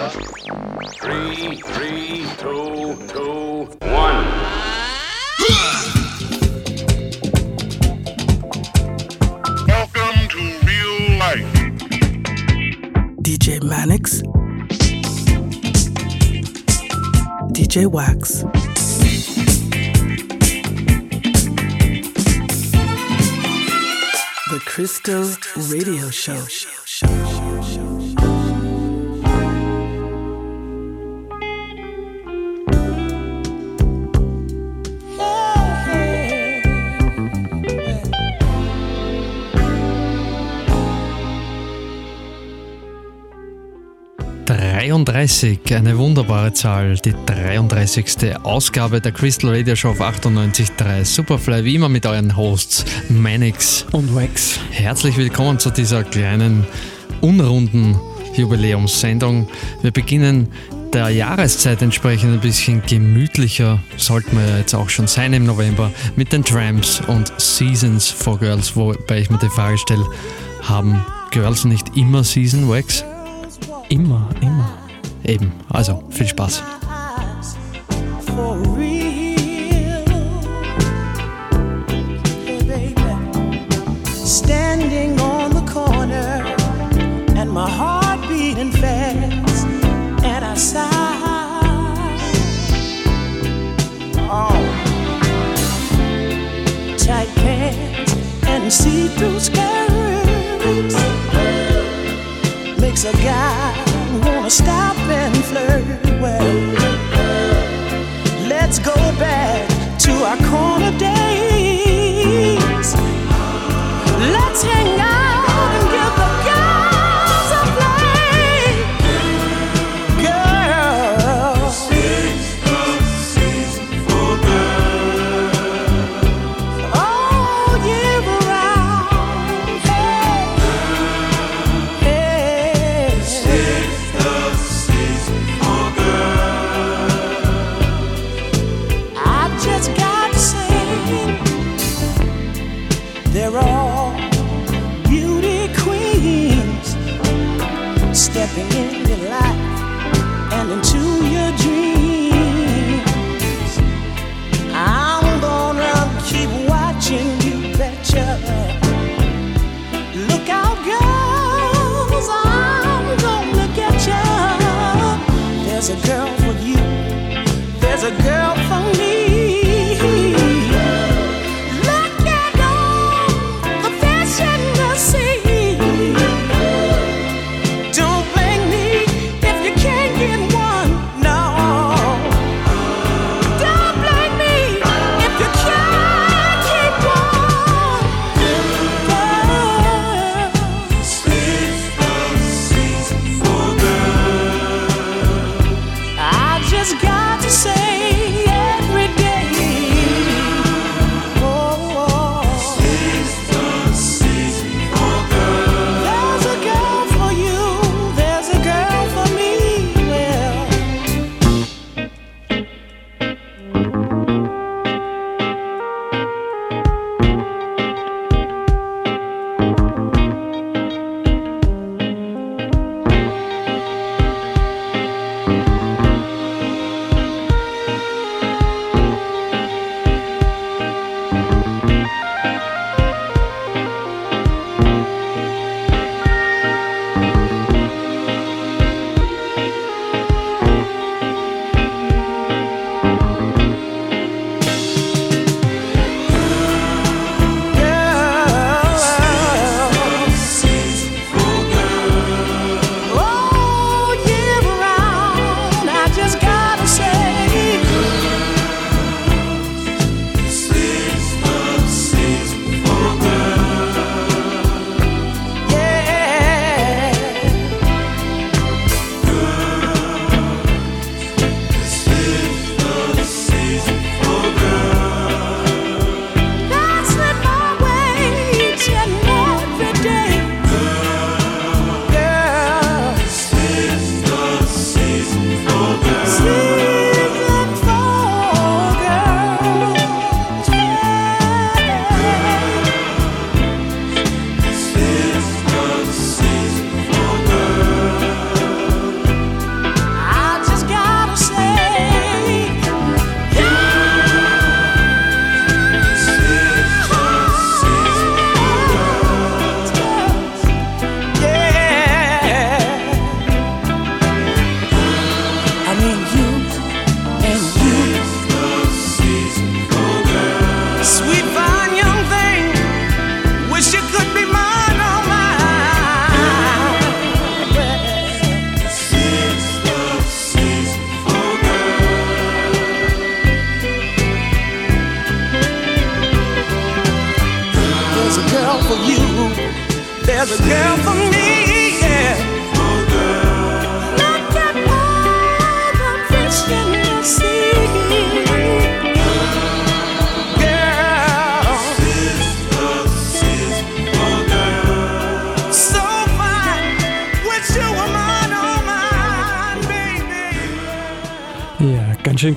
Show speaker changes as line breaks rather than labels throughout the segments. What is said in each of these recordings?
Three, three, two, two, one.
Welcome to real life.
DJ Manix, DJ Wax. The Crystal Radio Show.
Dreiunddreißig, eine wunderbare Zahl, die 33. Ausgabe der Crystal Radio Show auf 98.3 Superfly, wie immer mit euren Hosts Manix
Und Wax.
Herzlich willkommen zu dieser kleinen, unrunden Jubiläumssendung. Wir beginnen der Jahreszeit entsprechend ein bisschen gemütlicher, sollten wir ja jetzt auch schon sein im November, mit den Tramps und Seasons for Girls, wobei ich mir die Frage stelle, haben Girls nicht immer Season Wax?
Immer, immer.
Eben, also viel Spaß.
Standing on the corner and my heart beating fast, and I sigh. Oh, and see-through skirts makes a guy stop and flirt. Well. Let's go back to our corner days.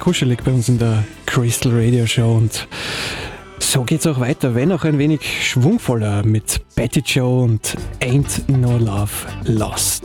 Kuschelig bei uns in der Crystal Radio Show und so geht's auch weiter, wenn auch ein wenig schwungvoller mit Betty Joe und Ain't No Love Lost.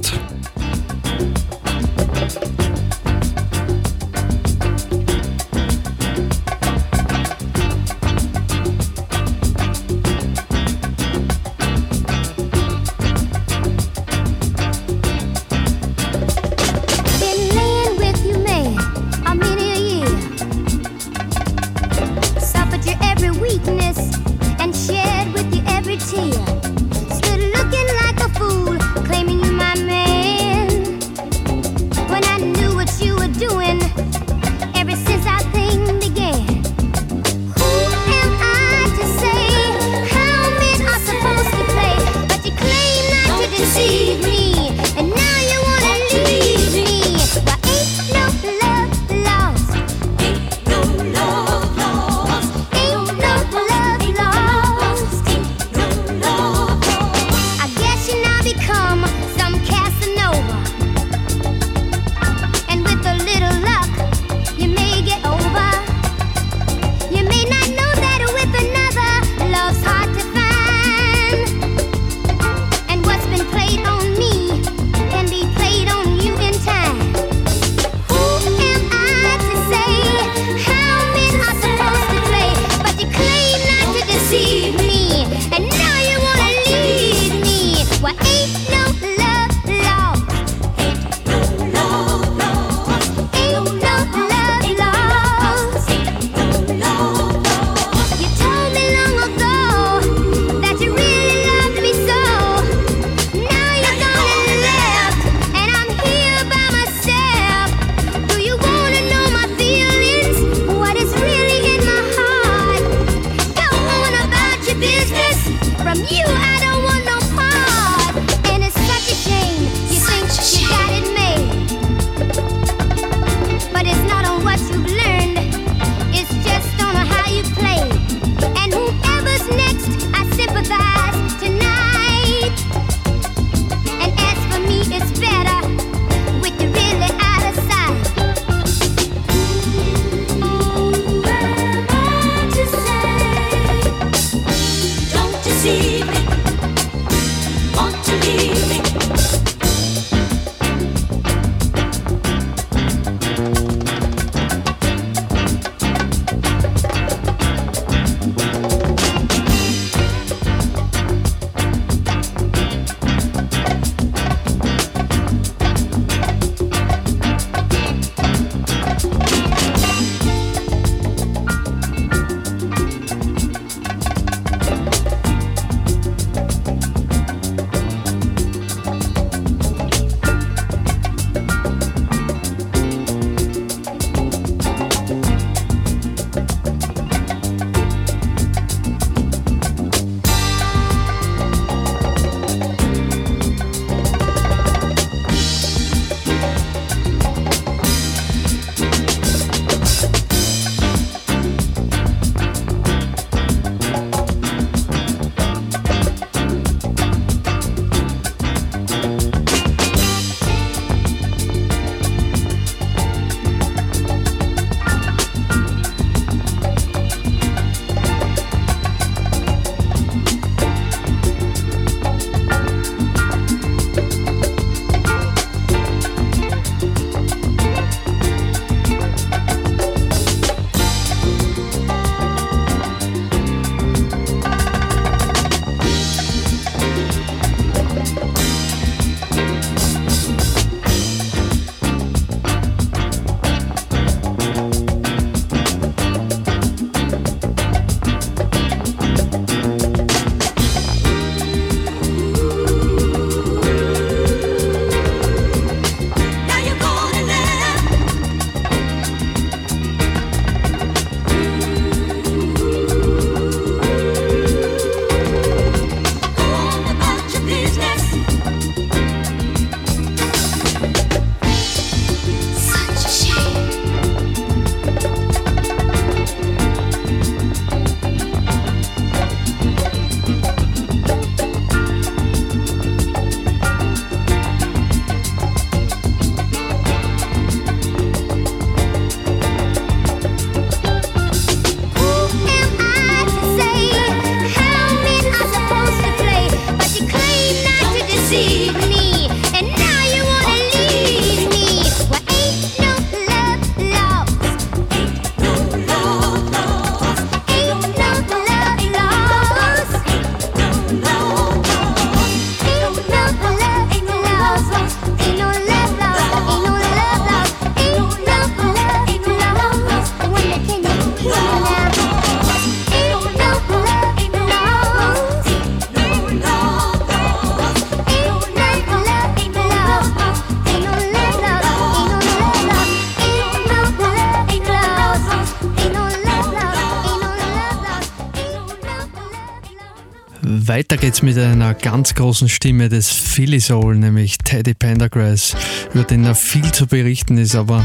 Weiter geht's mit einer ganz großen Stimme des Philly Soul, nämlich Teddy Pendergrass, über den da viel zu berichten ist, aber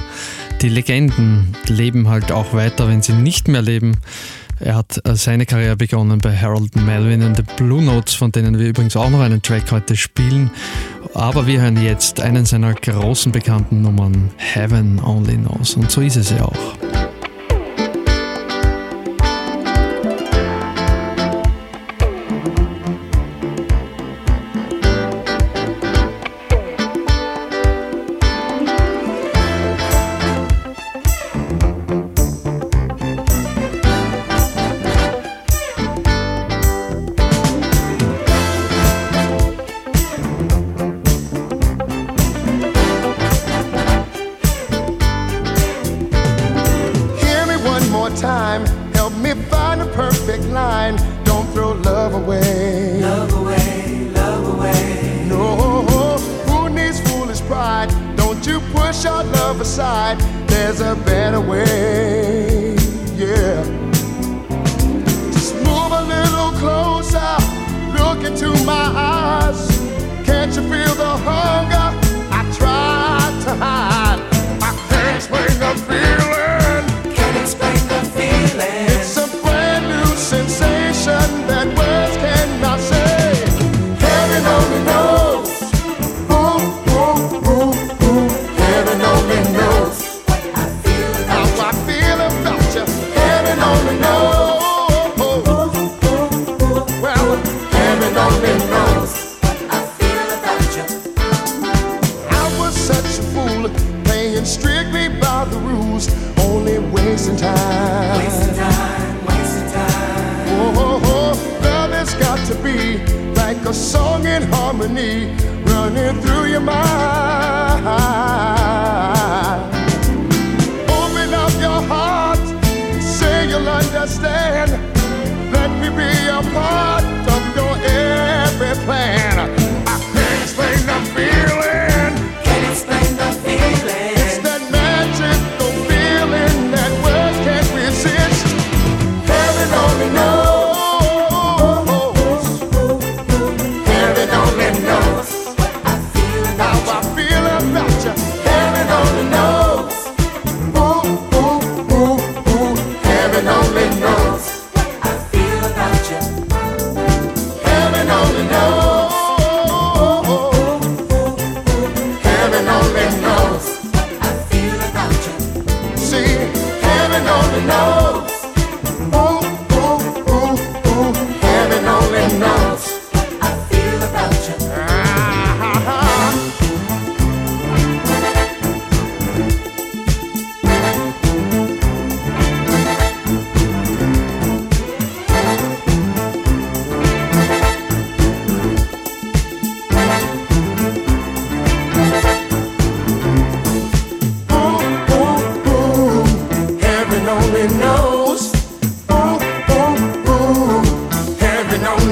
die Legenden leben halt auch weiter, wenn sie nicht mehr leben. Er hat äh, seine Karriere begonnen bei Harold Melvin und the Blue Notes, von denen wir übrigens auch noch einen Track heute spielen. Aber wir hören jetzt einen seiner großen bekannten Nummern, Heaven Only Knows. Und so ist es ja auch.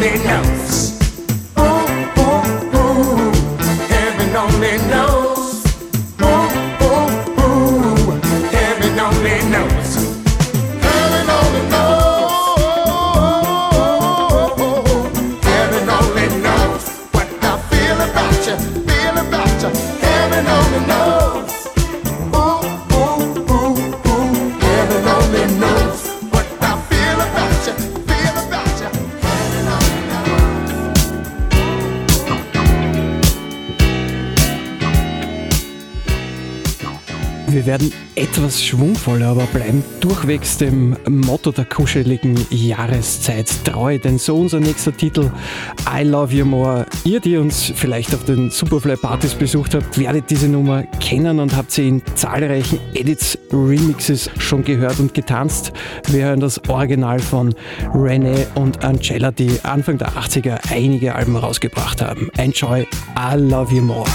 Werden etwas schwungvoller, aber bleiben durchwegs dem Motto der kuscheligen Jahreszeit treu. Denn so unser nächster Titel, I Love You More. Ihr, die uns vielleicht auf den Superfly-Partys besucht habt, werdet diese Nummer kennen und habt sie in zahlreichen Edits, Remixes schon gehört und getanzt. Wir hören das Original von Renee und Angela, die Anfang der 80er einige Alben rausgebracht haben. Enjoy, I Love You More.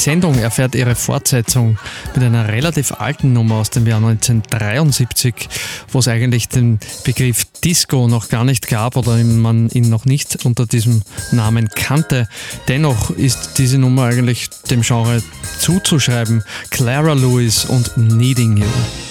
Sendung erfährt ihre Fortsetzung mit einer relativ alten Nummer aus dem Jahr 1973, wo es eigentlich den Begriff Disco noch gar nicht gab oder man ihn noch nicht unter diesem Namen kannte. Dennoch ist diese Nummer eigentlich dem Genre zuzuschreiben. Clara Lewis und Needing You.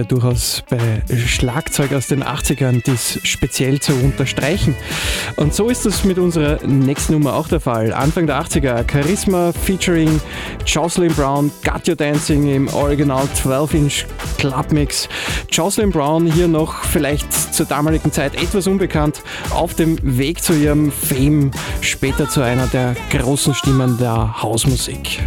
Ja durchaus bei Schlagzeug aus den 80ern dies speziell zu unterstreichen. Und so ist es mit unserer nächsten Nummer auch der Fall. Anfang der 80er, Charisma featuring Jocelyn Brown, Got Your Dancing im Original 12-Inch Clubmix. Jocelyn Brown hier noch vielleicht zur damaligen Zeit etwas unbekannt, auf dem Weg zu ihrem Fame, später zu einer der großen Stimmen der Hausmusik.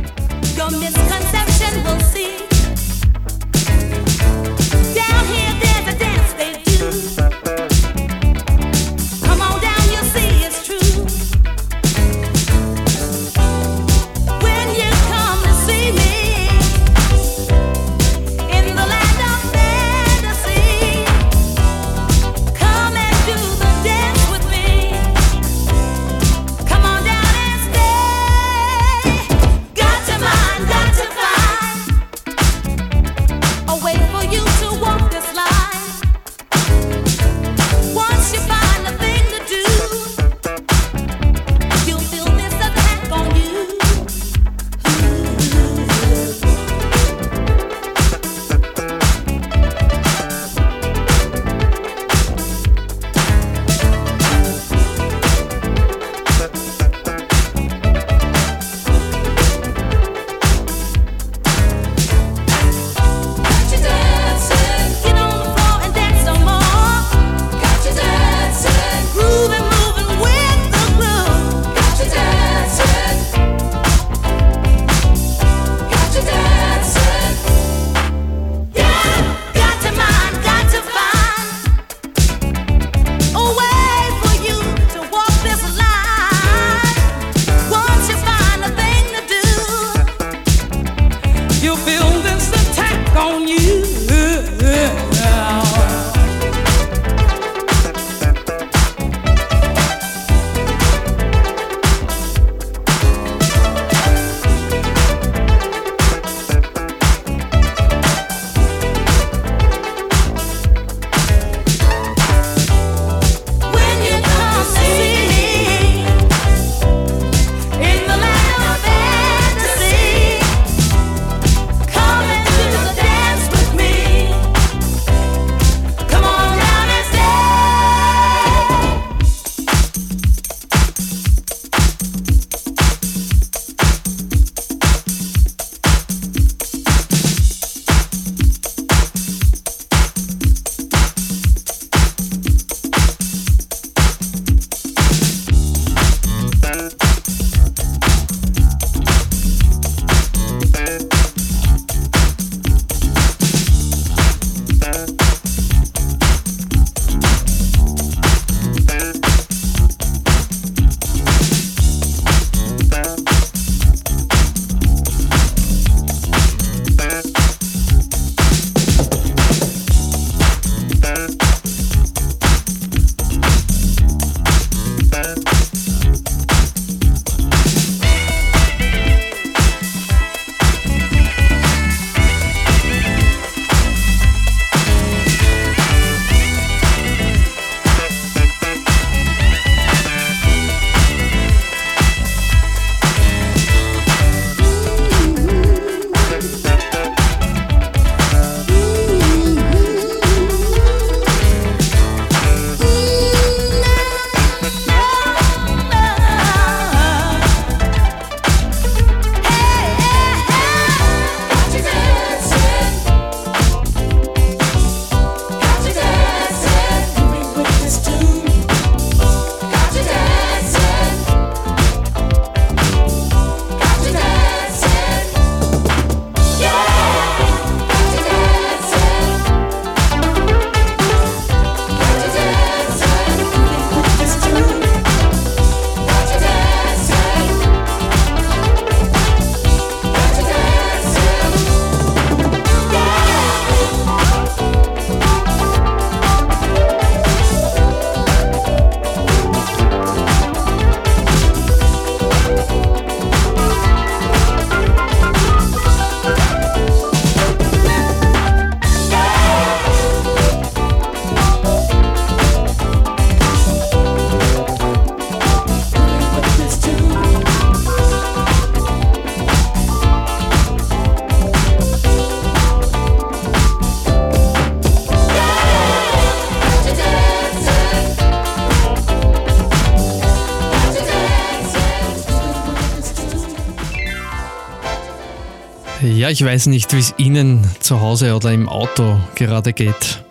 Ja, ich weiß nicht, wie es Ihnen zu Hause oder im Auto gerade geht.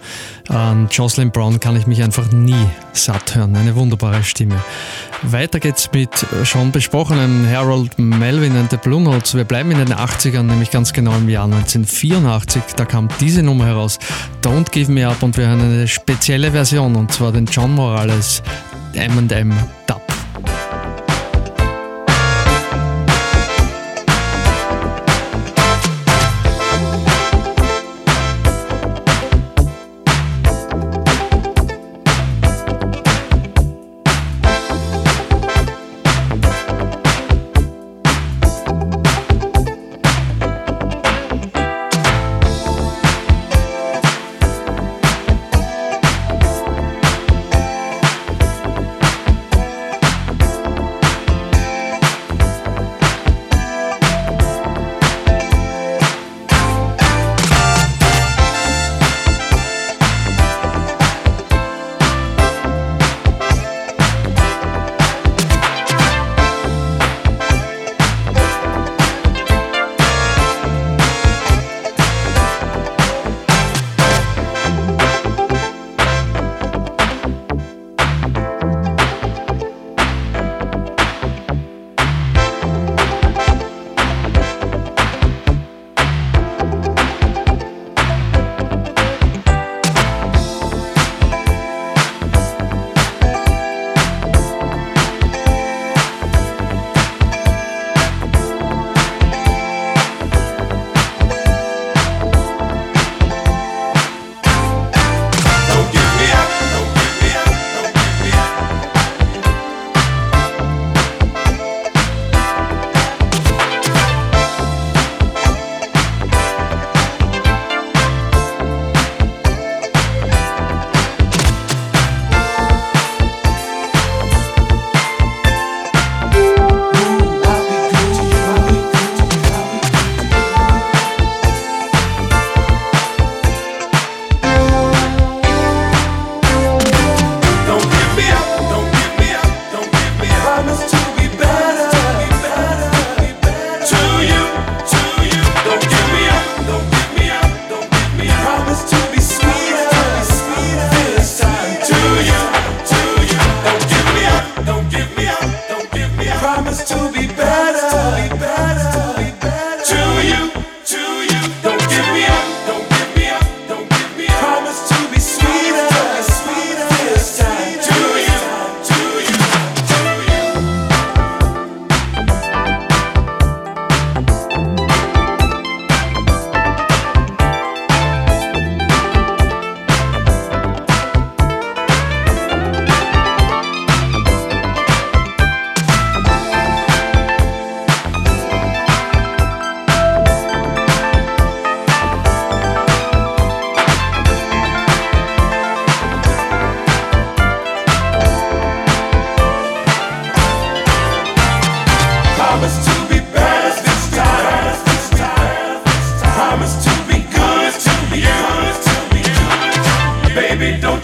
An Jocelyn Brown kann ich mich einfach nie satt hören. Eine wunderbare Stimme. Weiter geht's mit schon besprochenen Harold Melvin and the Blue Notes. Wir bleiben in den 80ern, nämlich ganz genau im Jahr 1984. Da kam diese Nummer heraus, Don't Give Me Up, und wir hören eine spezielle Version, und zwar den John Morales M&M Dub.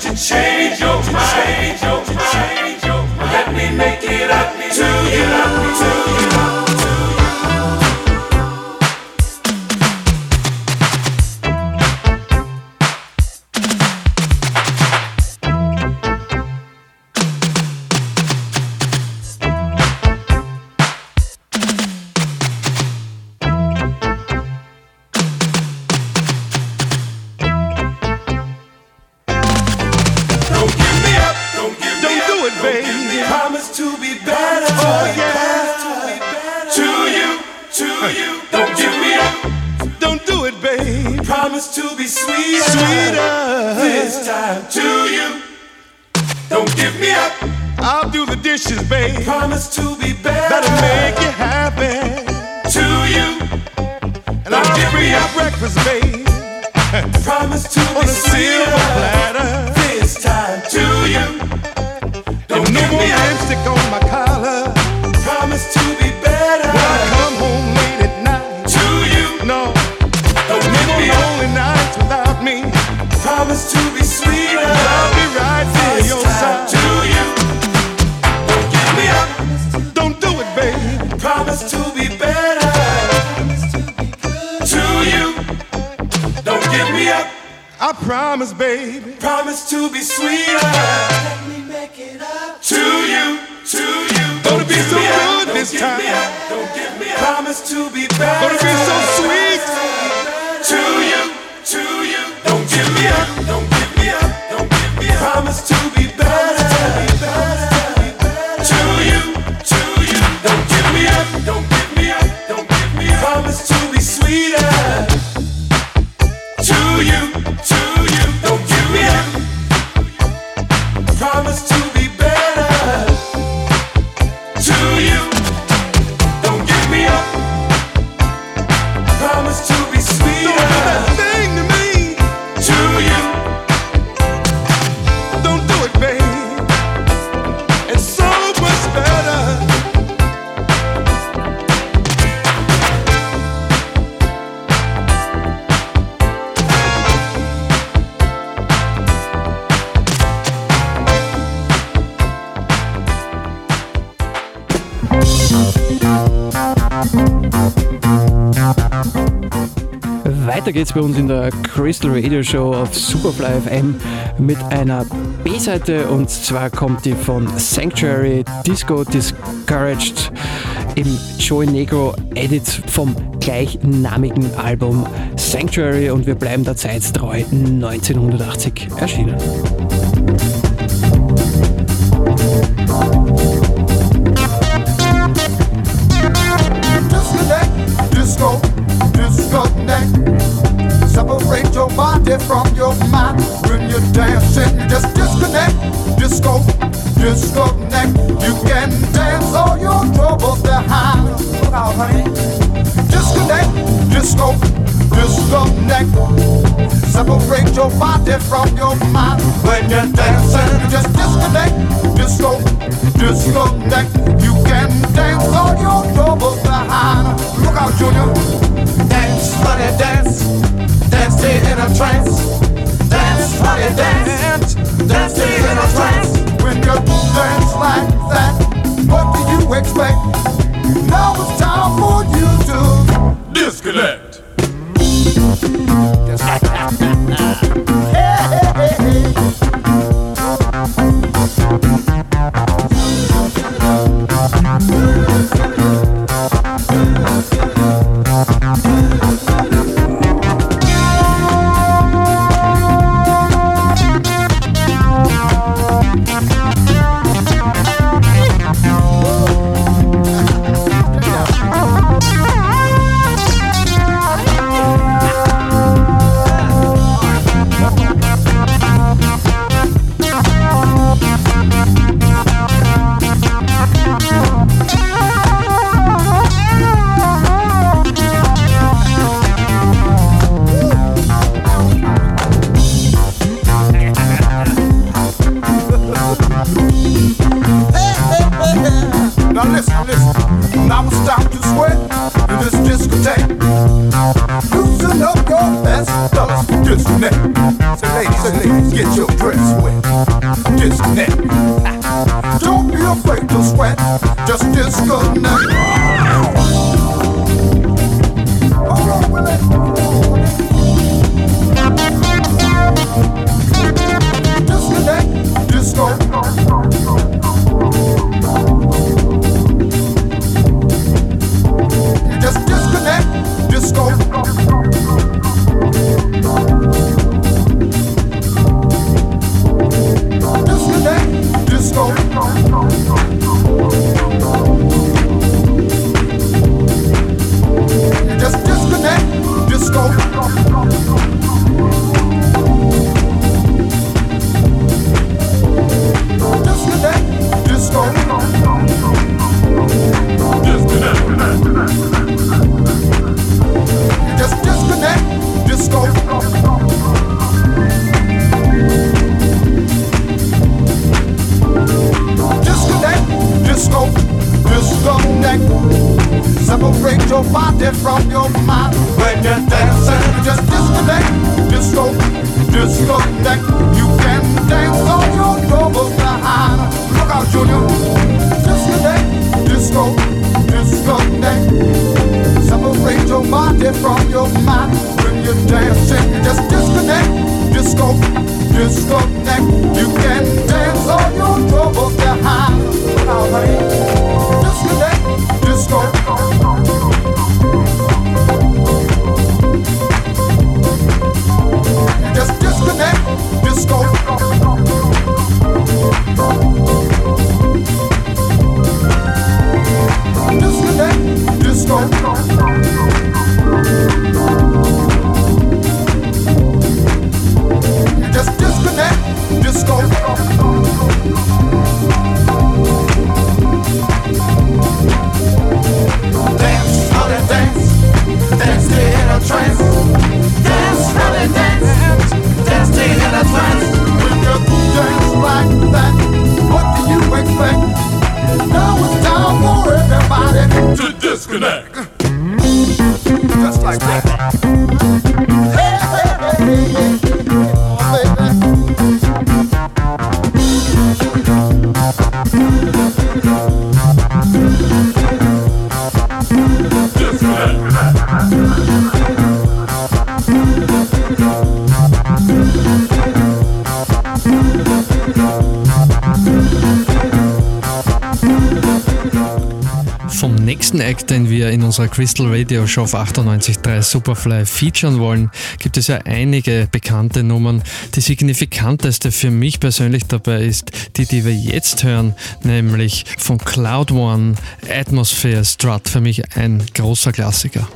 to
change your mind. Change your mind. Crystal Radio Show auf Superfly FM mit einer B-Seite. Und zwar kommt die von Sanctuary Disco Discouraged im Joey Negro Edit vom gleichnamigen Album Sanctuary. Und wir bleiben der Zeit treu. 1980 erschienen.
Nächsten Act, den wir in unserer Crystal Radio Show auf 98.3 Superfly featuren wollen, gibt es ja einige bekannte Nummern. Die signifikanteste für mich persönlich dabei ist die, die wir jetzt hören, nämlich von Cloud One Atmosphere Strut. Für mich ein großer Klassiker.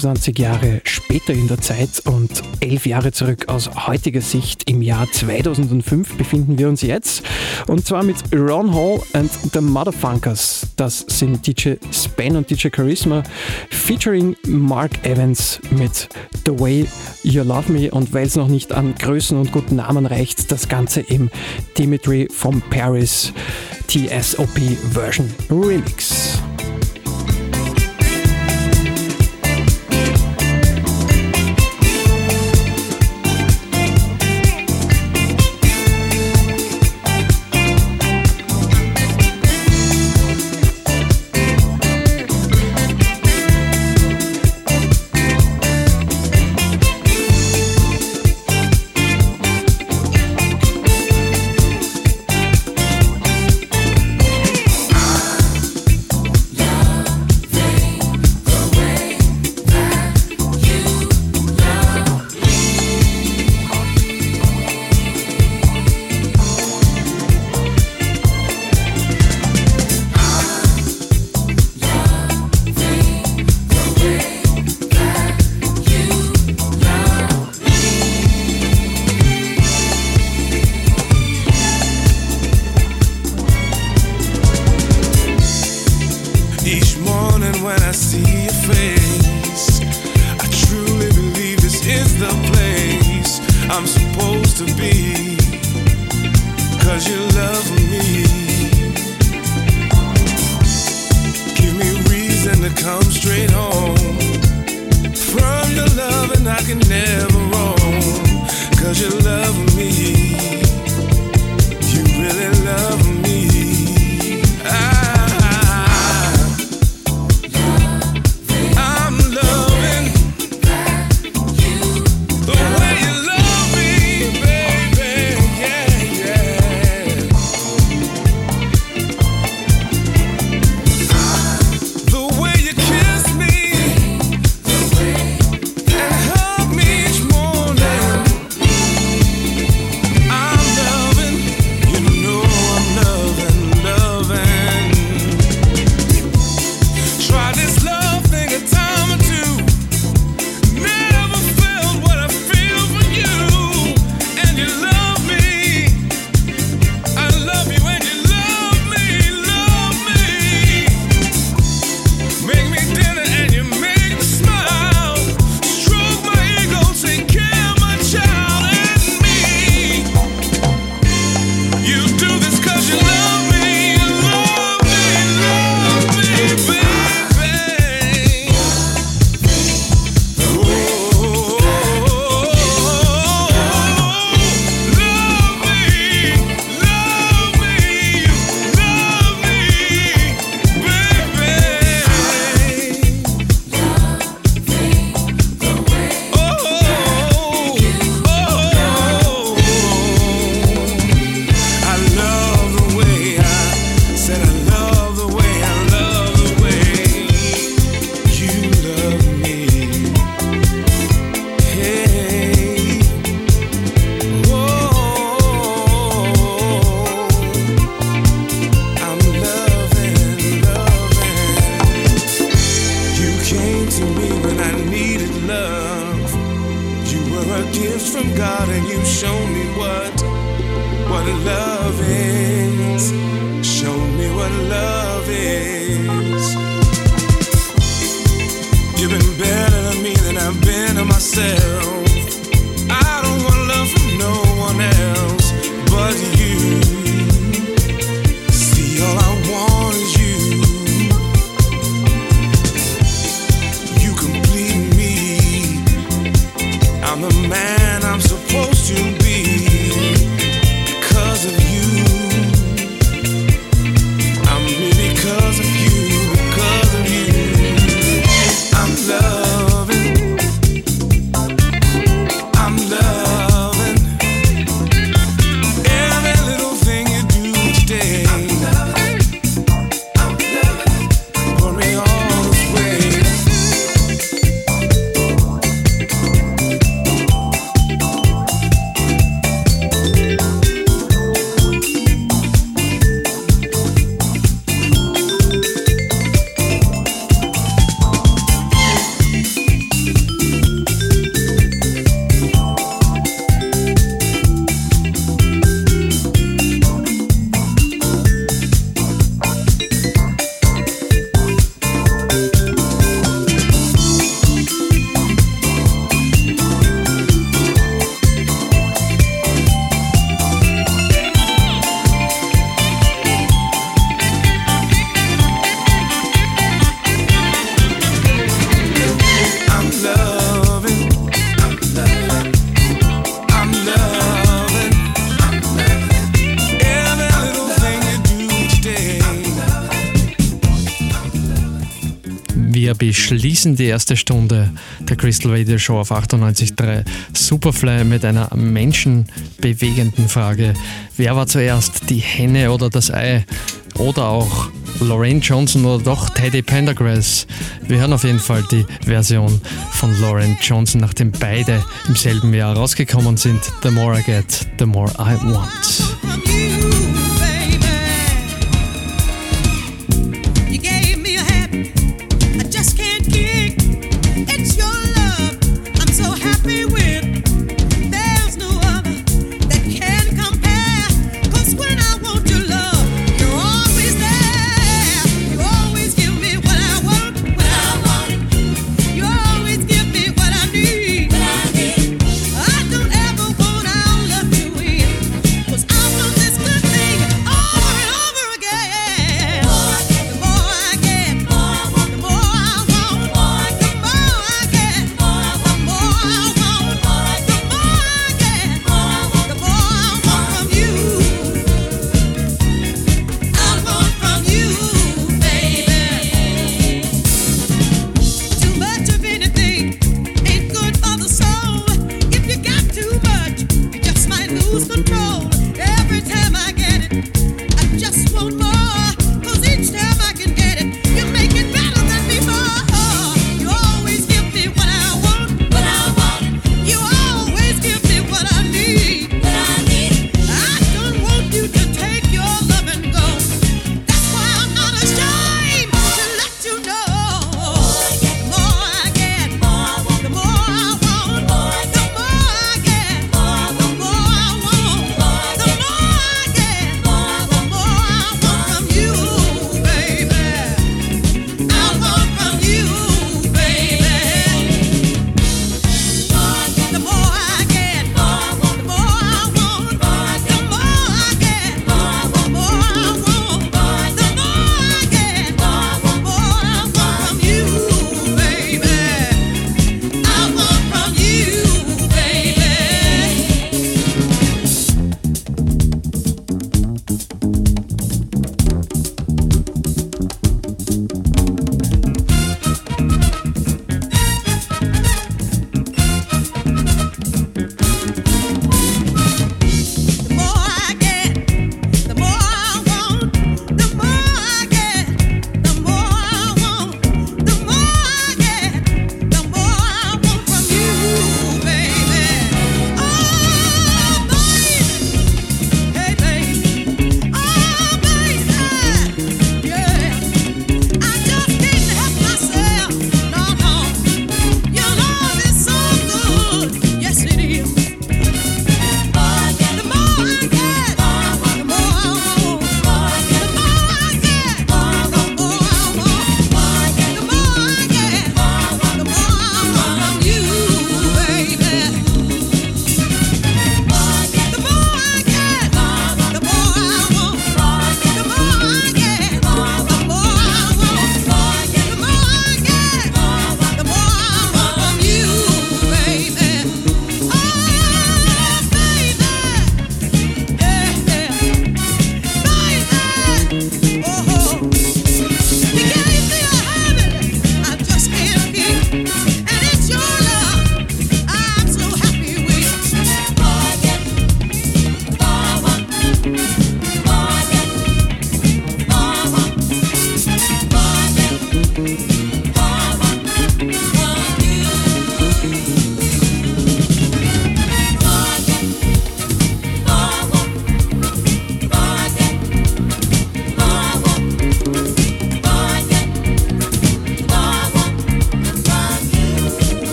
25 Jahre später in der Zeit und elf Jahre zurück aus heutiger Sicht im Jahr 2005 befinden wir uns jetzt. Und zwar mit Ron Hall and the Motherfunkers. Das sind DJ Span und DJ Charisma featuring Mark Evans mit The Way You Love Me. Und weil es noch nicht an Größen und guten Namen reicht, das Ganze im Dimitri from Paris TSOP Version Remix. when I see your face. I truly believe this is the place I'm supposed to be. You love me. Give me reason to come straight home. From your I can never roam. Cause you love me.
Beschließen die erste Stunde der Crystal Radio Show auf 98.3 Superfly mit einer menschenbewegenden Frage. Wer war zuerst, die Henne oder das Ei? Oder auch Lorraine Johnson oder doch Teddy Pendergrass. Wir hören auf jeden Fall die Version von Lorraine Johnson, nachdem beide im selben Jahr rausgekommen sind. The more I get, the more I want.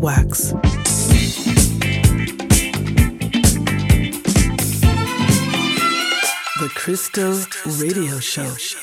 Wax. The Crystal Radio Show.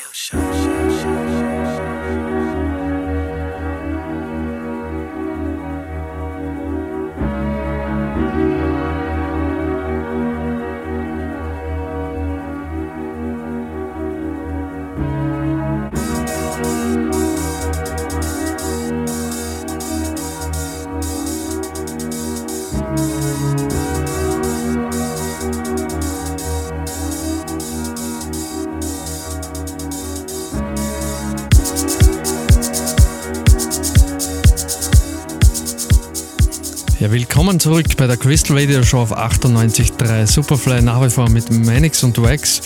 Willkommen zurück bei der Crystal Radio Show auf 98.3 Superfly, nach wie vor mit Manix und Wax.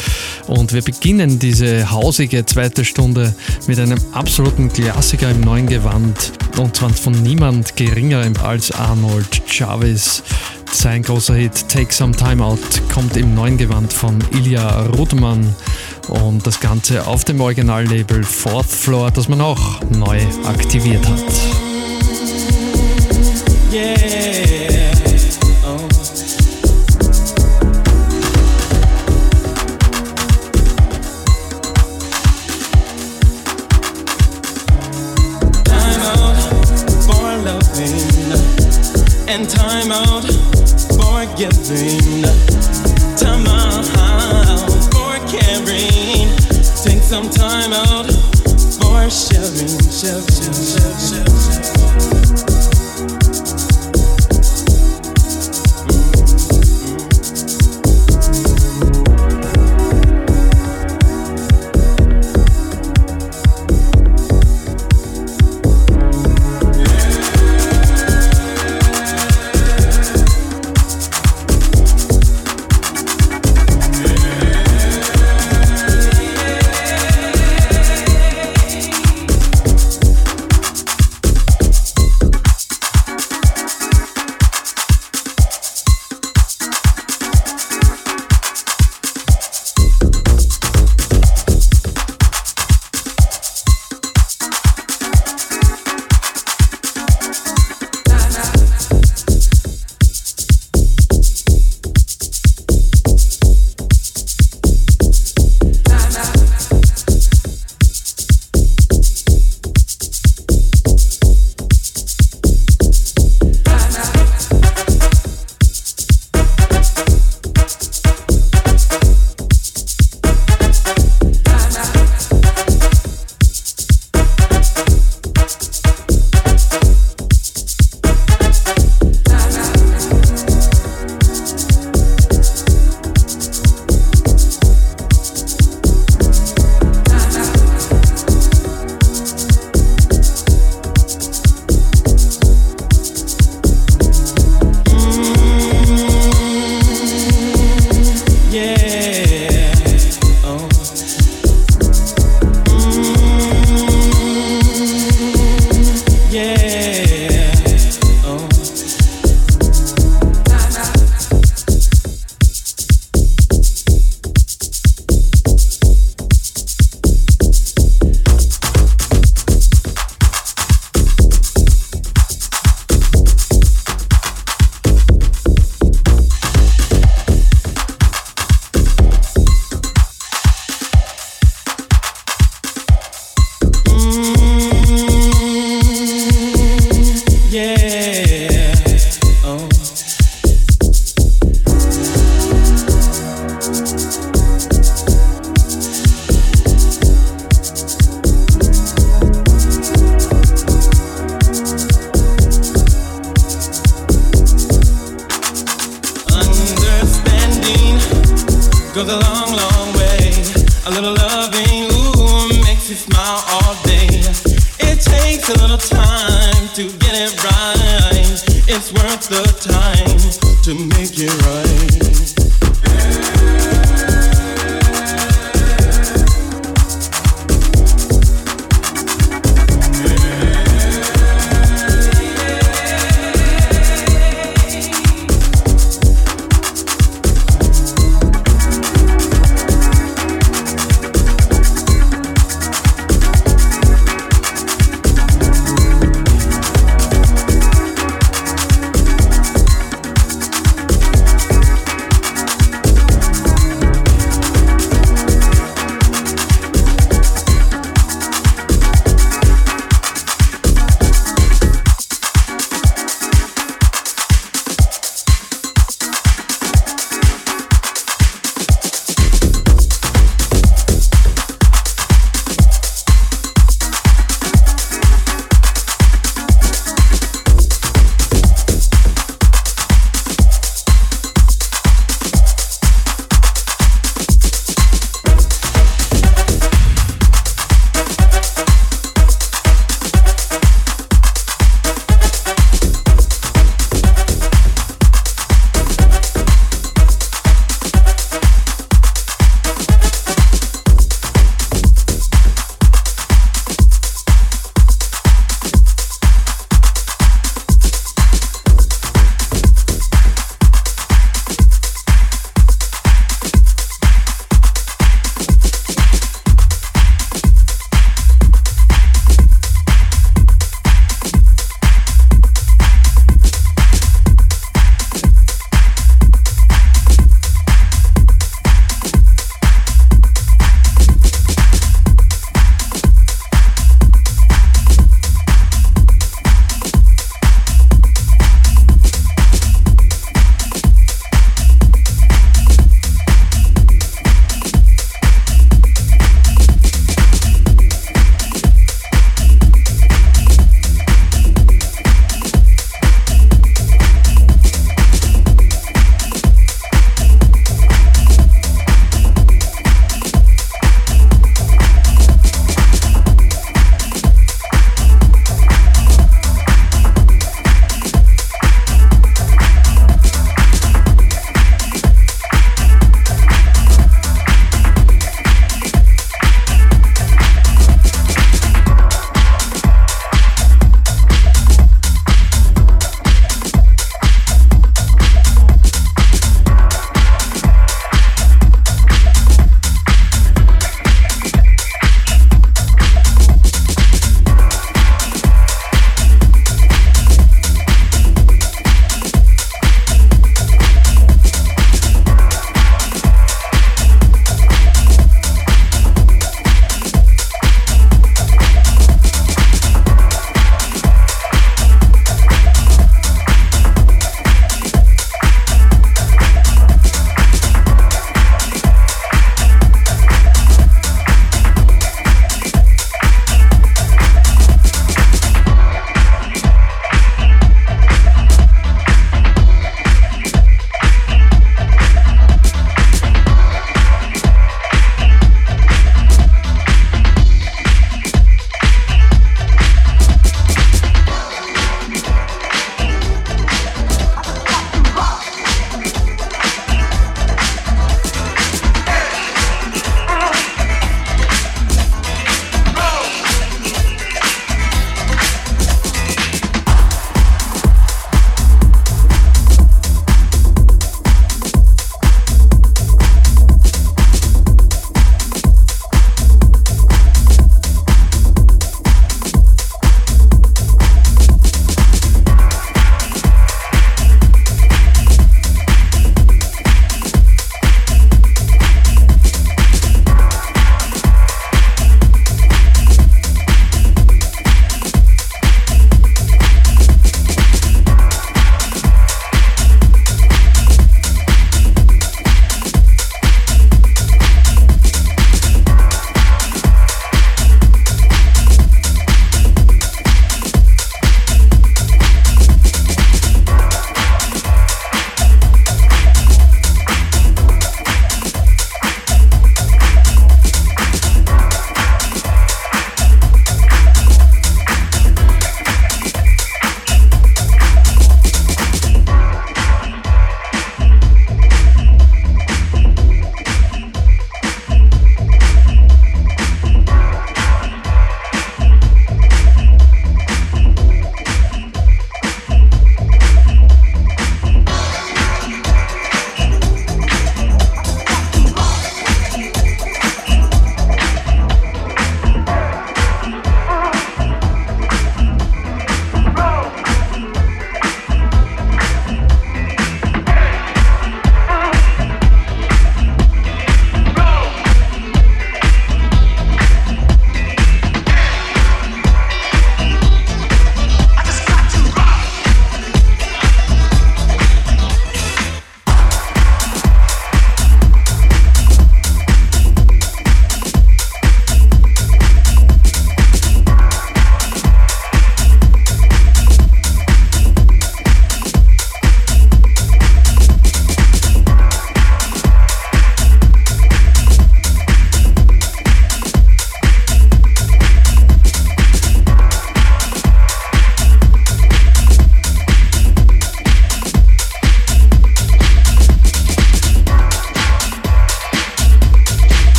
Und wir beginnen diese hausige zweite Stunde mit einem absoluten Klassiker im neuen Gewand. Und zwar von niemand geringerem als Arnold Jarvis. Sein großer Hit Take Some Time Out kommt im neuen Gewand von Ilya Rudmann. Und das Ganze auf dem Originallabel Fourth Floor, das man auch neu aktiviert hat.
Yeah. And time out for giving.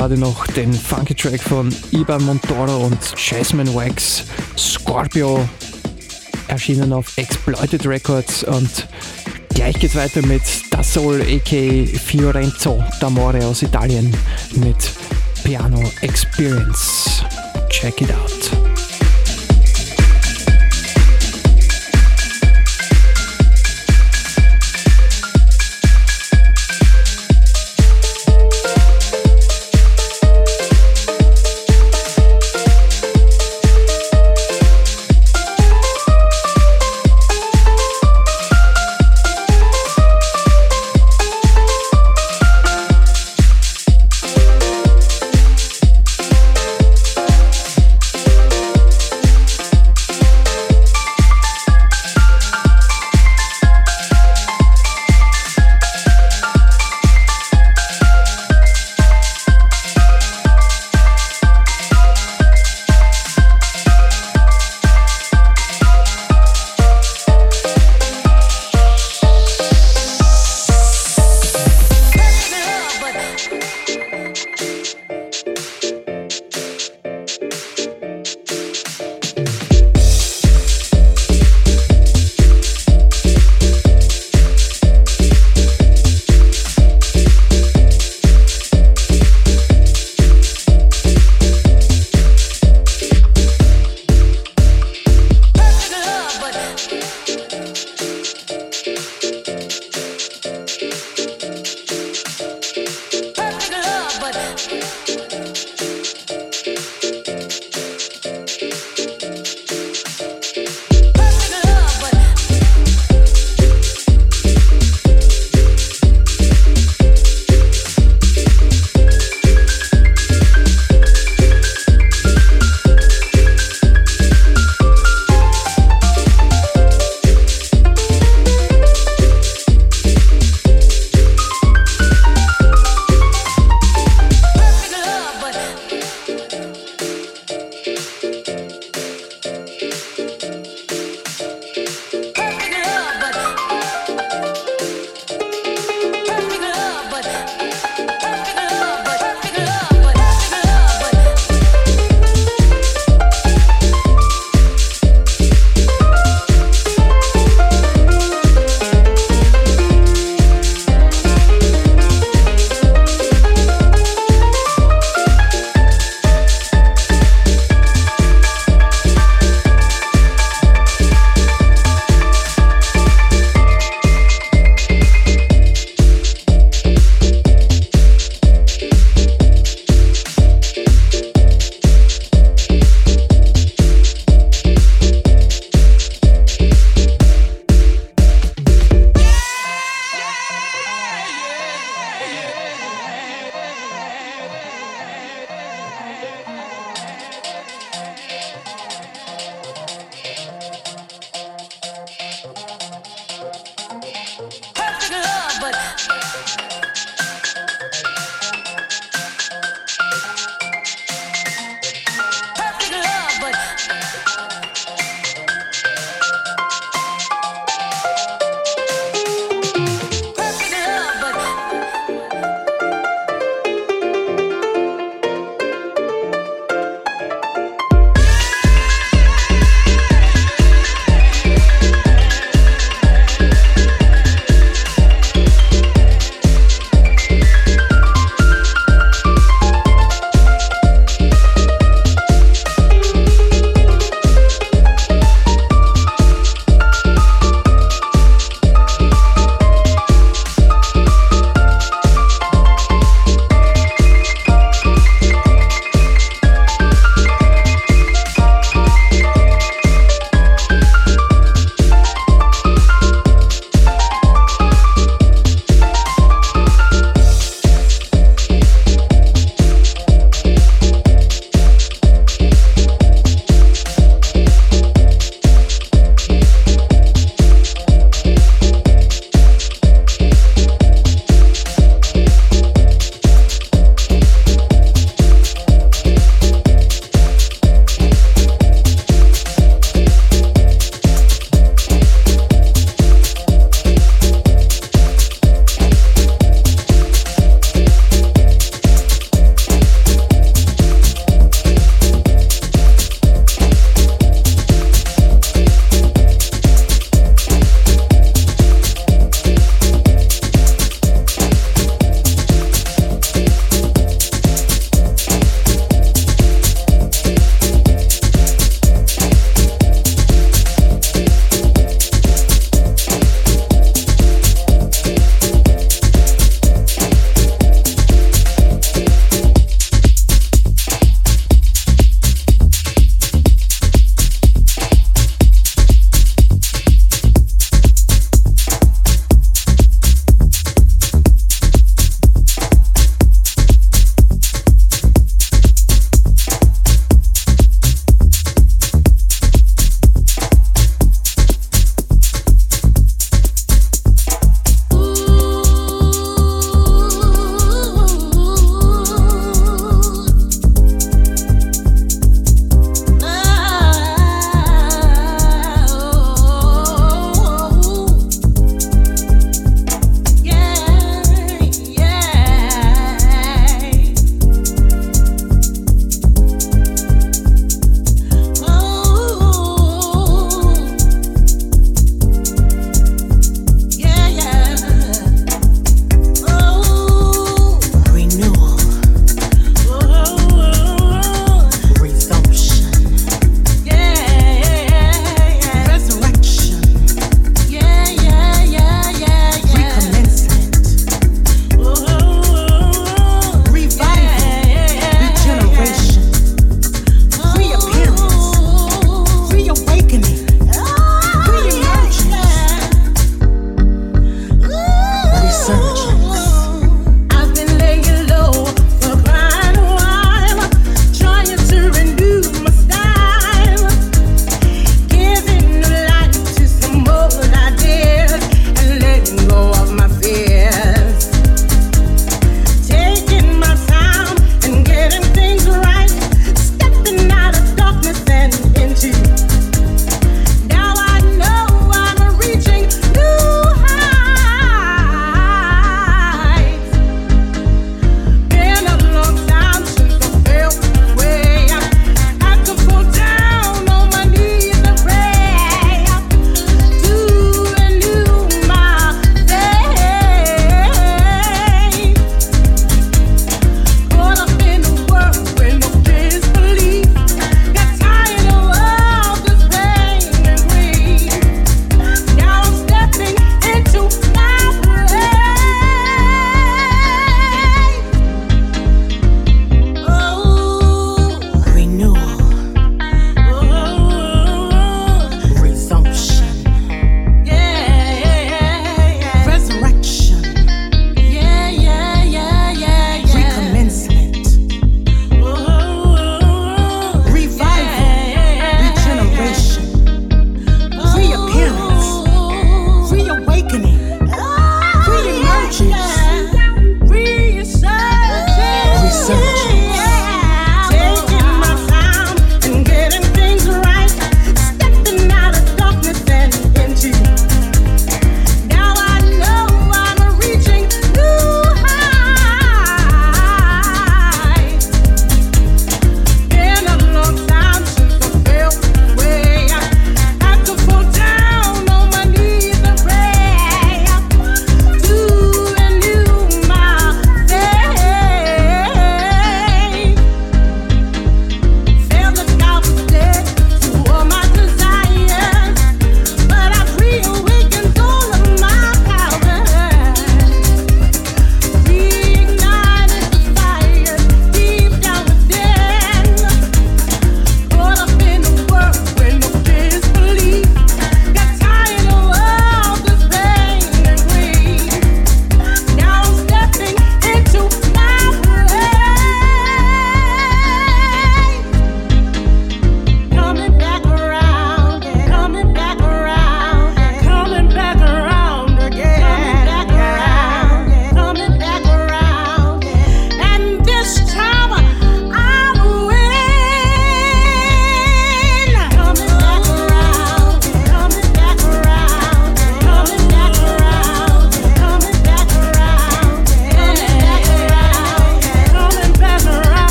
Gerade noch den Funky Track von Iban Montoro und Jasmine Wax, Scorpio, erschienen auf Exploited Records und gleich geht's weiter mit Da Soul aka Fiorenzo d'Amore aus Italien mit Piano Experience. Check it out.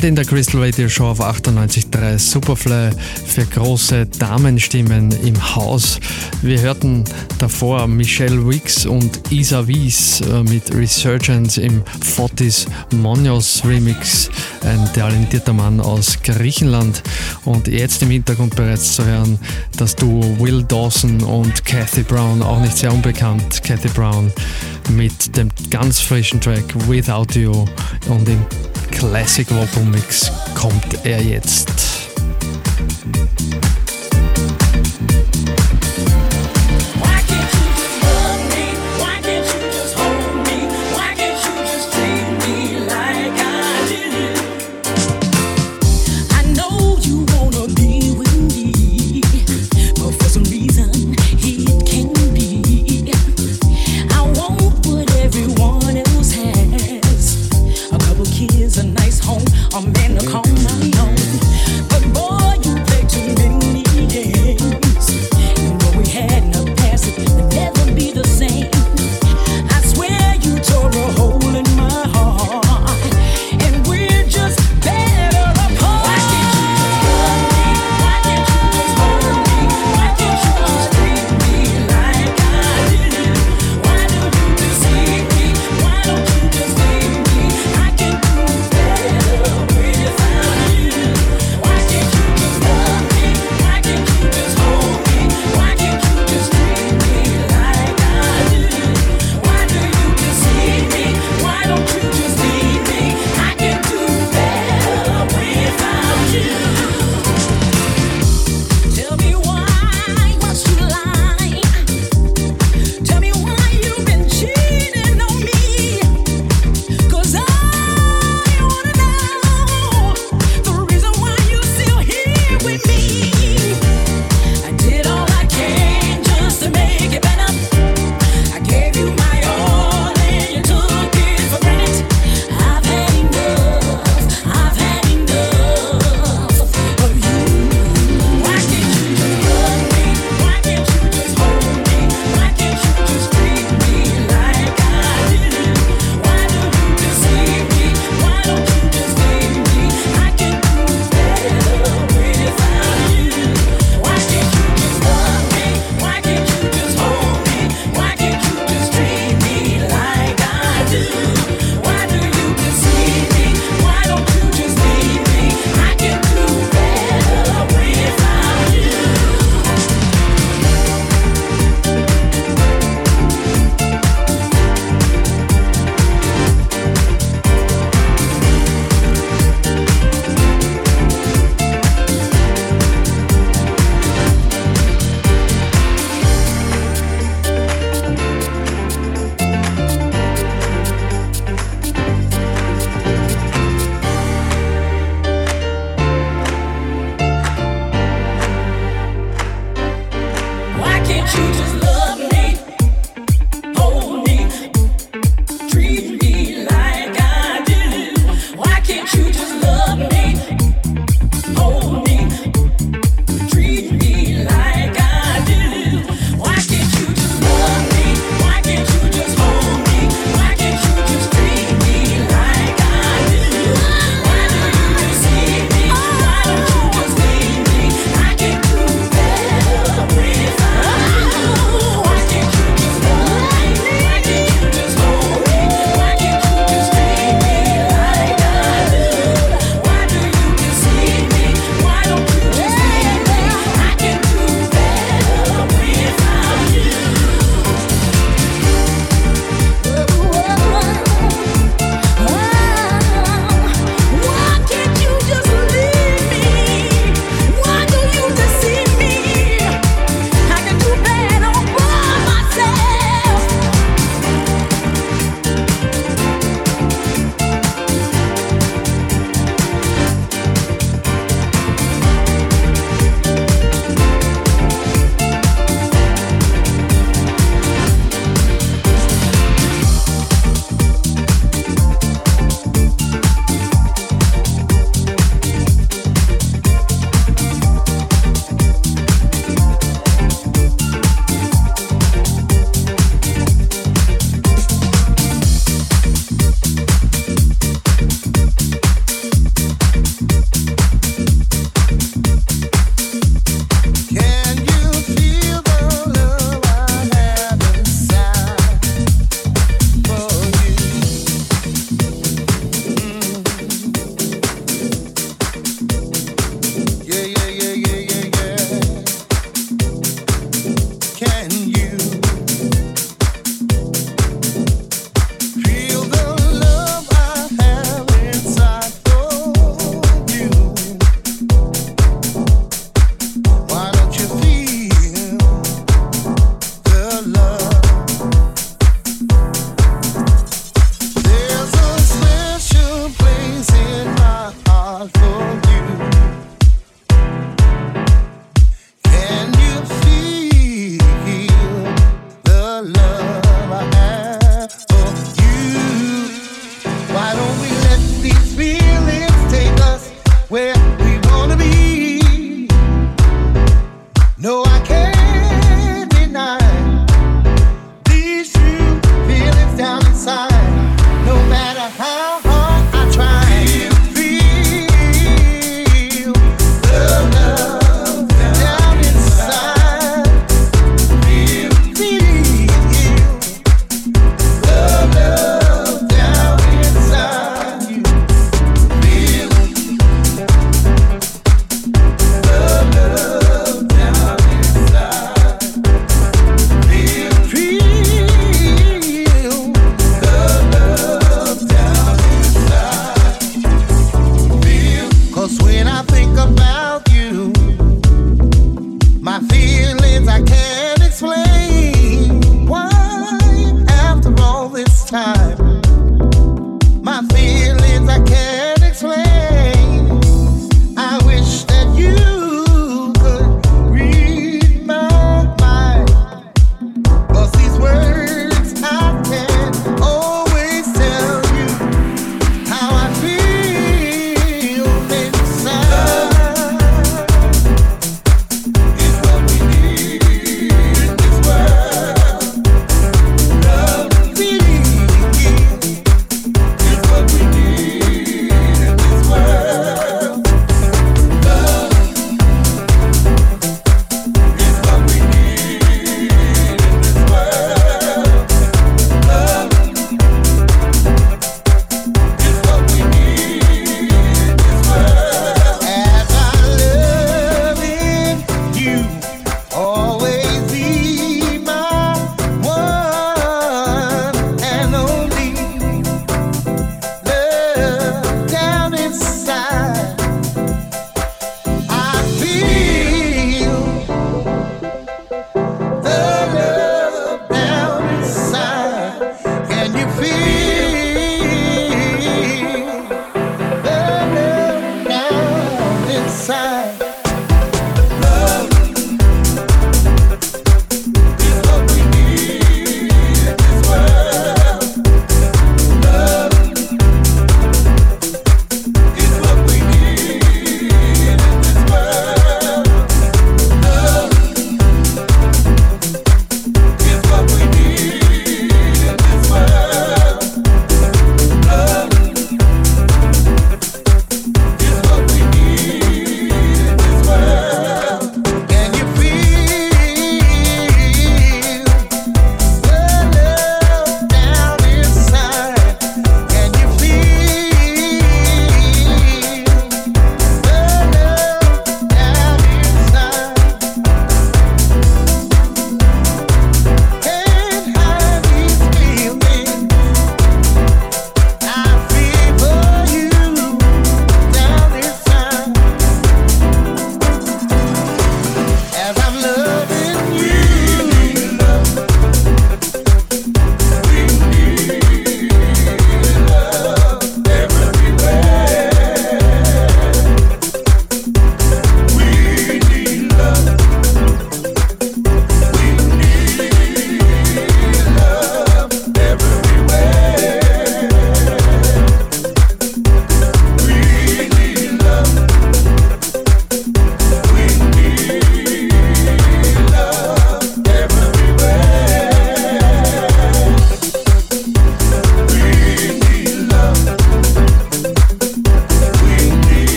Zeit in der Crystal Radio Show auf 98.3 Superfly für große Damenstimmen im Haus. Wir hörten davor Michelle Wicks und Isa Wies äh, mit Resurgence im Fotis Monios Remix, ein talentierter Mann aus Griechenland. Und jetzt im Hintergrund bereits zu hören, das Duo Will Dawson und Kathy Brown, auch nicht sehr unbekannt, Kathy Brown mit dem ganz frischen Track Without You und im Classic Vocal Mix kommt er jetzt.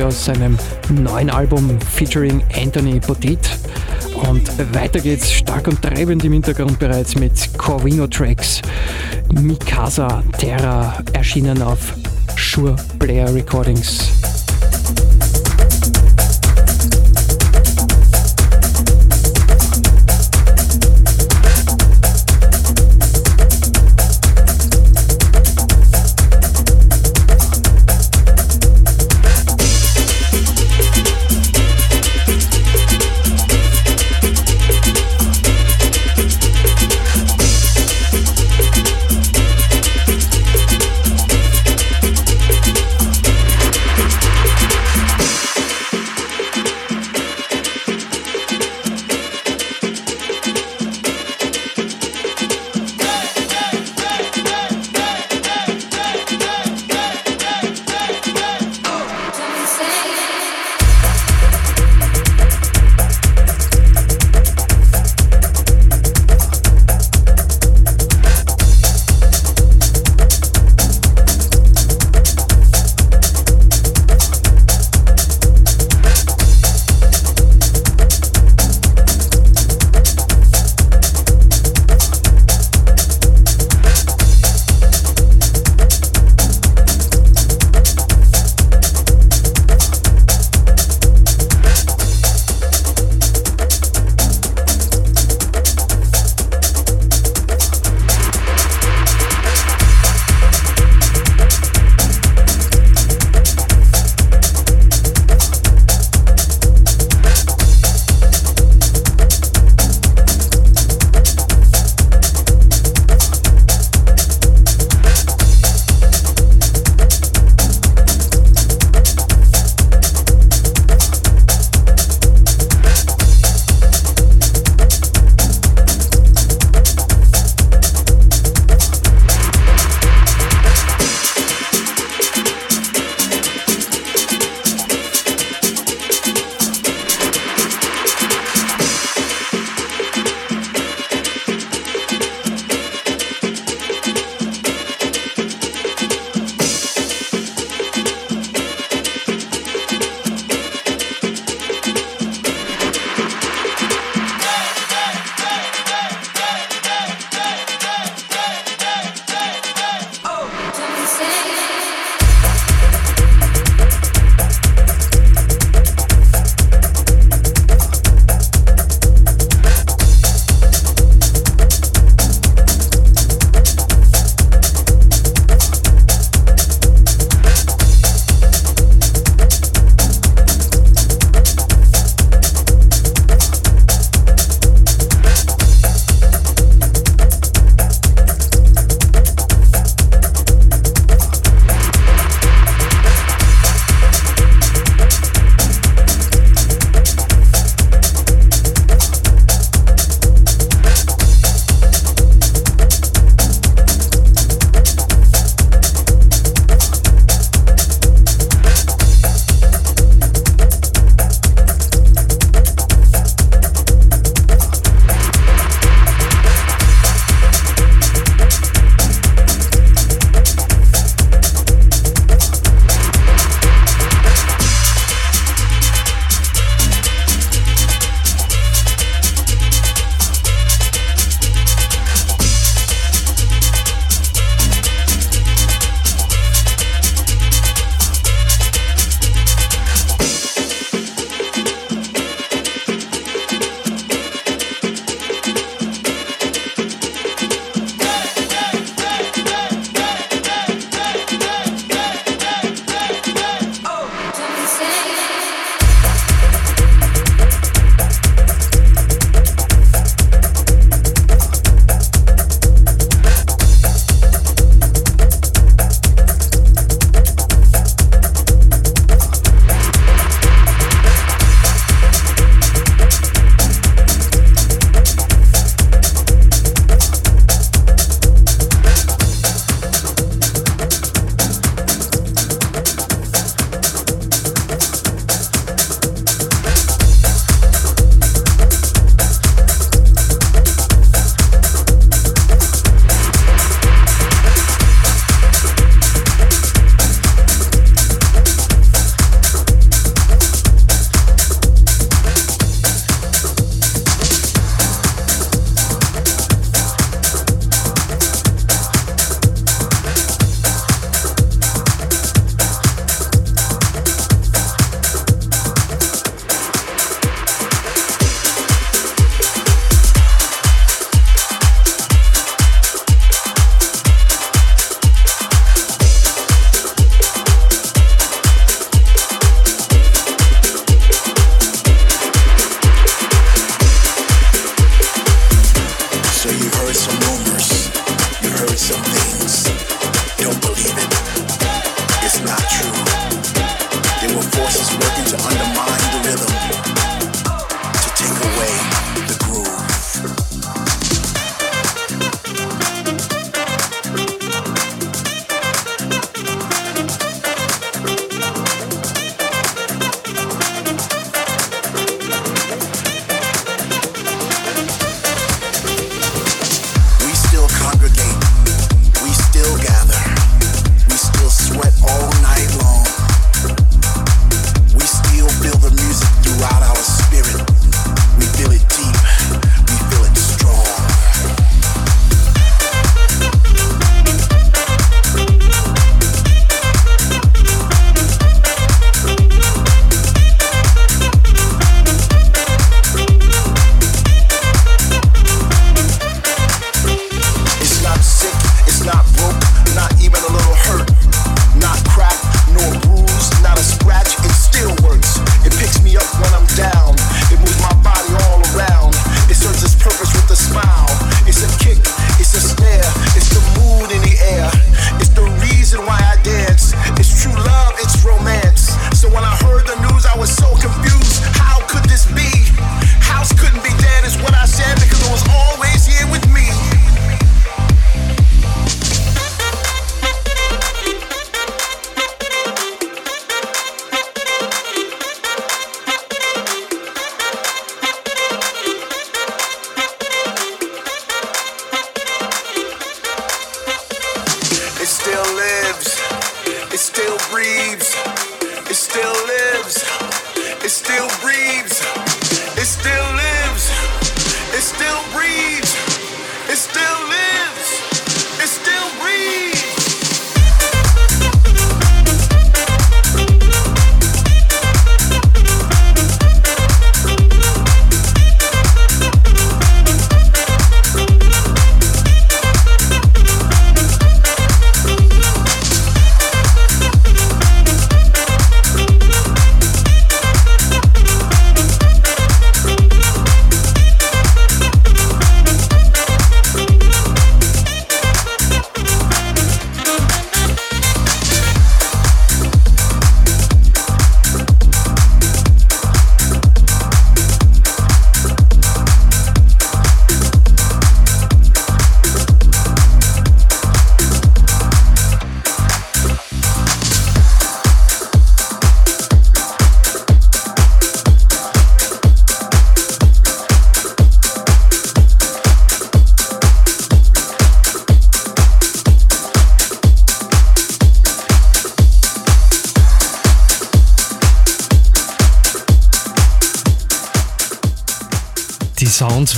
Aus seinem neuen Album featuring Anthony Bodit. Und weiter geht's stark und treibend im Hintergrund bereits mit Corvino Tracks. Mikasa Terra erschienen auf Sure Player Recordings.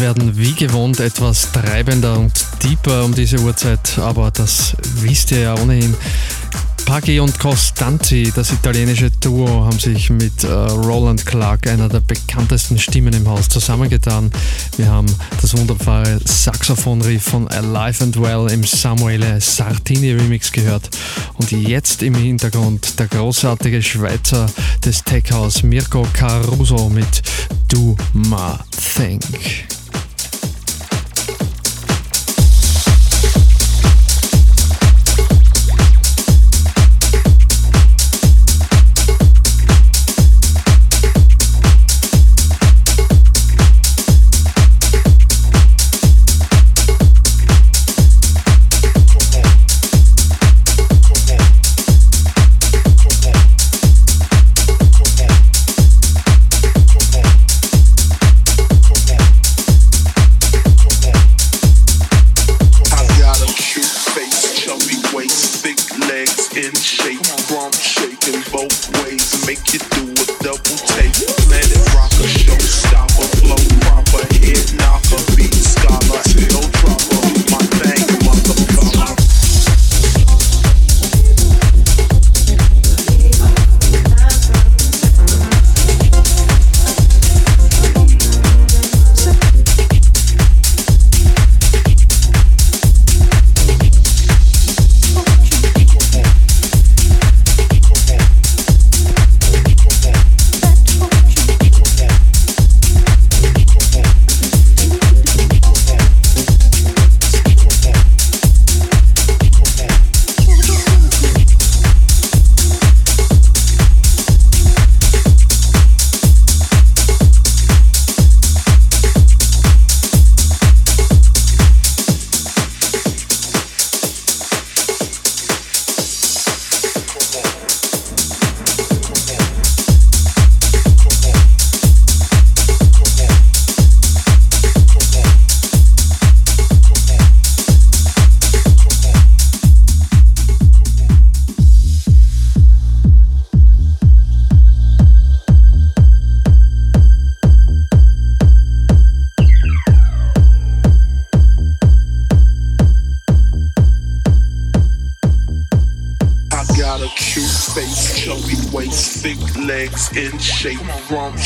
Werden wie gewohnt etwas treibender und deeper um diese Uhrzeit, aber das wisst ihr ja ohnehin. Paghi und Costanzi, das italienische Duo, haben sich mit äh, Roland Clark, einer der bekanntesten Stimmen im Haus, zusammengetan. Wir haben das wunderbare Saxophonriff von Alive and Well im Samuele Sartini Remix gehört. Und jetzt im Hintergrund der großartige Schweizer des Tech House Mirko Caruso mit Do My Thing.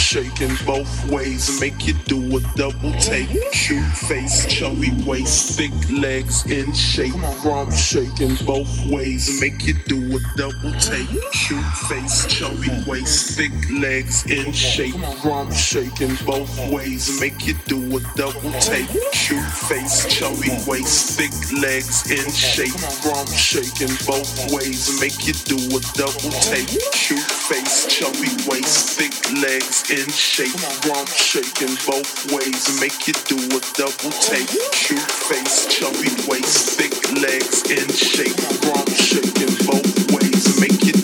Shaking both ways make you do a double take. Cute face, chubby waist, thick legs in shape. Rump shaking both ways make you do a double take. Cute face, chubby waist, thick legs in shape. Rump shaking both ways make you do a double take. Cute face, chubby waist, thick legs in shape. Rump shaking both ways make you do a double take. Cute chubby waist, thick legs in shape. Rump shaking both ways make you do a double take. Cute face, chubby waist, thick legs in shape. Rump shaking both ways make you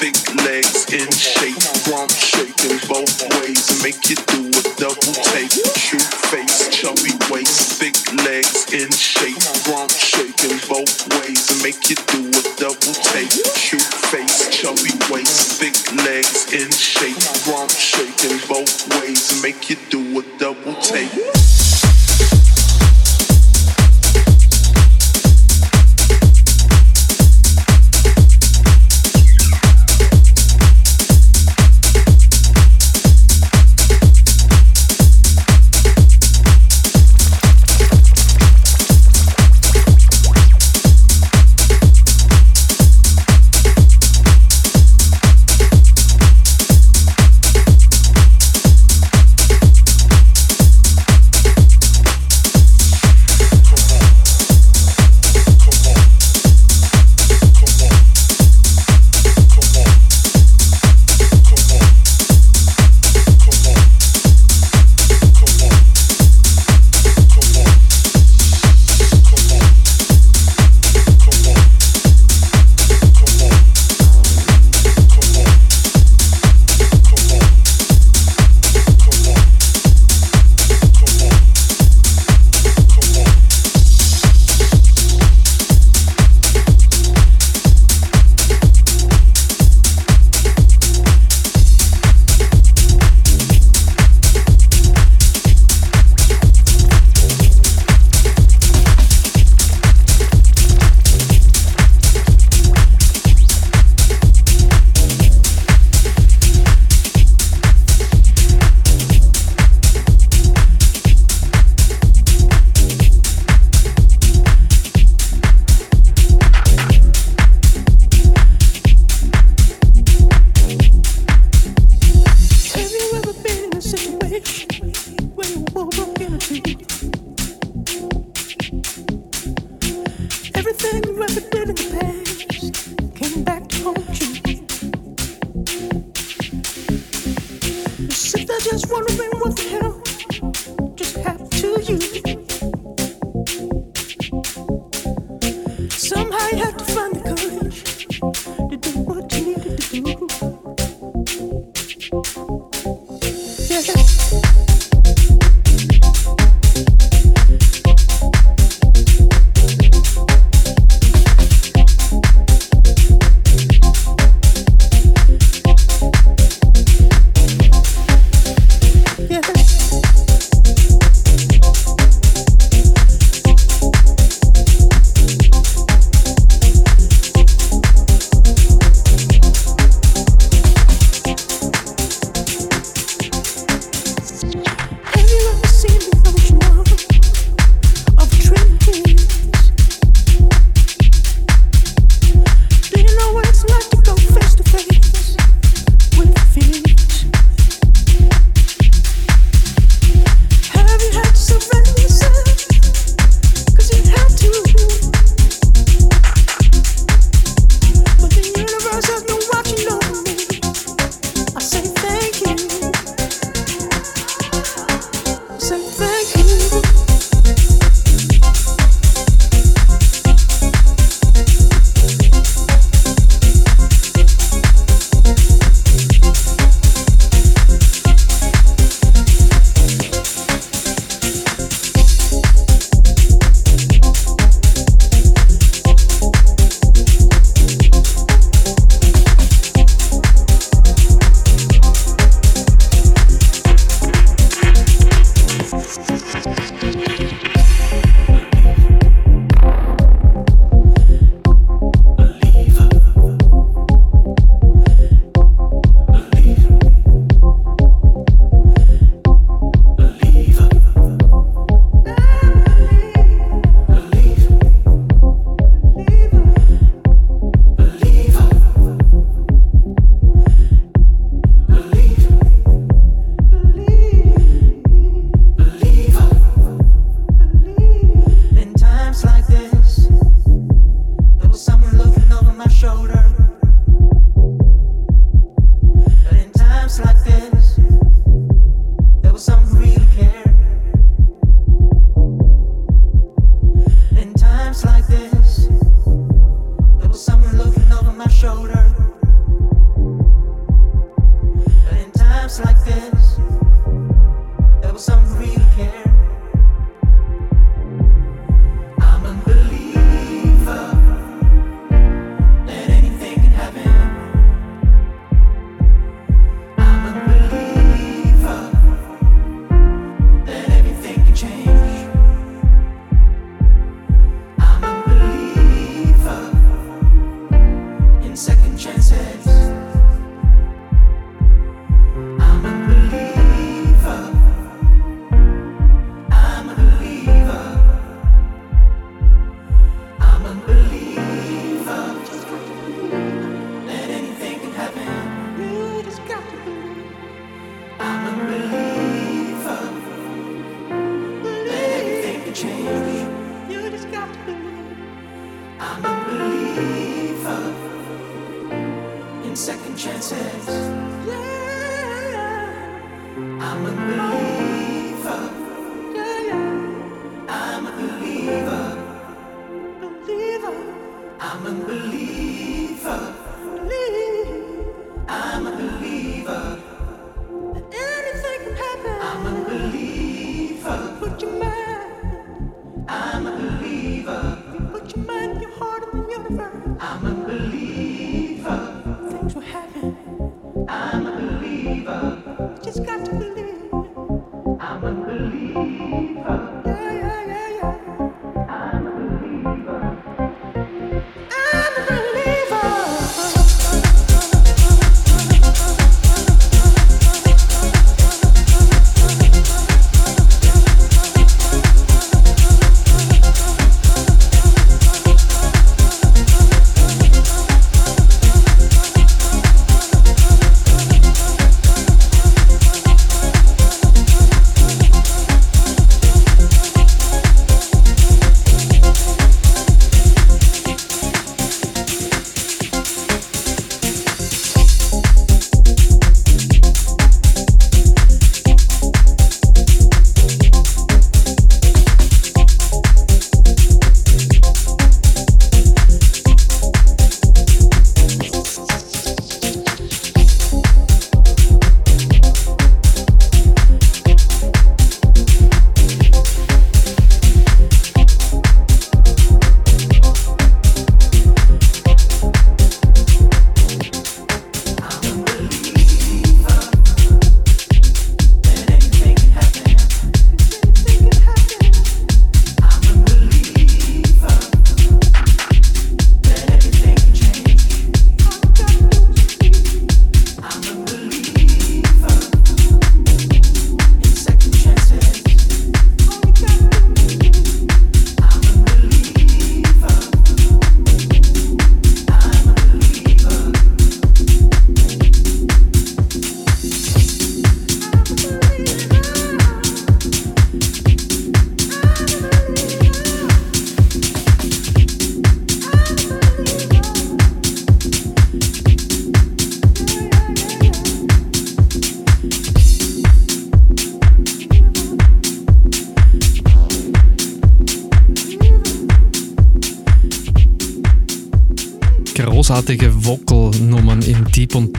thick legs in shape, rump shaking both ways, make you do a double take. Cute face, chubby waist, thick legs in shape, rump shaking both ways, make you do a double take. Cute face, chubby waist, thick legs in shape, rump shaking both ways, make you do a double take.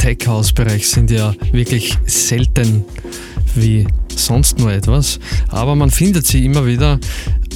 Tech-House-Bereich sind ja wirklich selten wie sonst nur etwas, aber man findet sie immer wieder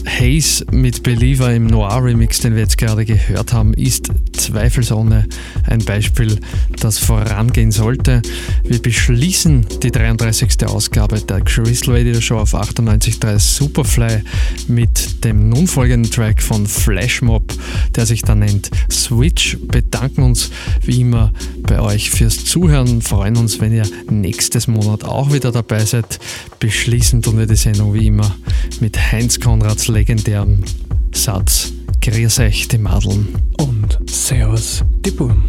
Haze mit Believer im Noir-Remix, den wir jetzt gerade gehört haben, ist zweifelsohne ein Beispiel, das vorangehen sollte. Wir beschließen die 33. Ausgabe der Crystal Radio Show auf 98.3 Superfly mit dem nun folgenden Track von Flashmob, der sich da nennt Switch. Bedanken uns wie immer bei euch fürs Zuhören, freuen uns, wenn ihr nächstes Monat auch wieder dabei seid. Beschließen tun wir die Sendung wie immer mit Heinz Konrads legendären Satz Grüß euch, die Madeln.
Und Servus, die Burm.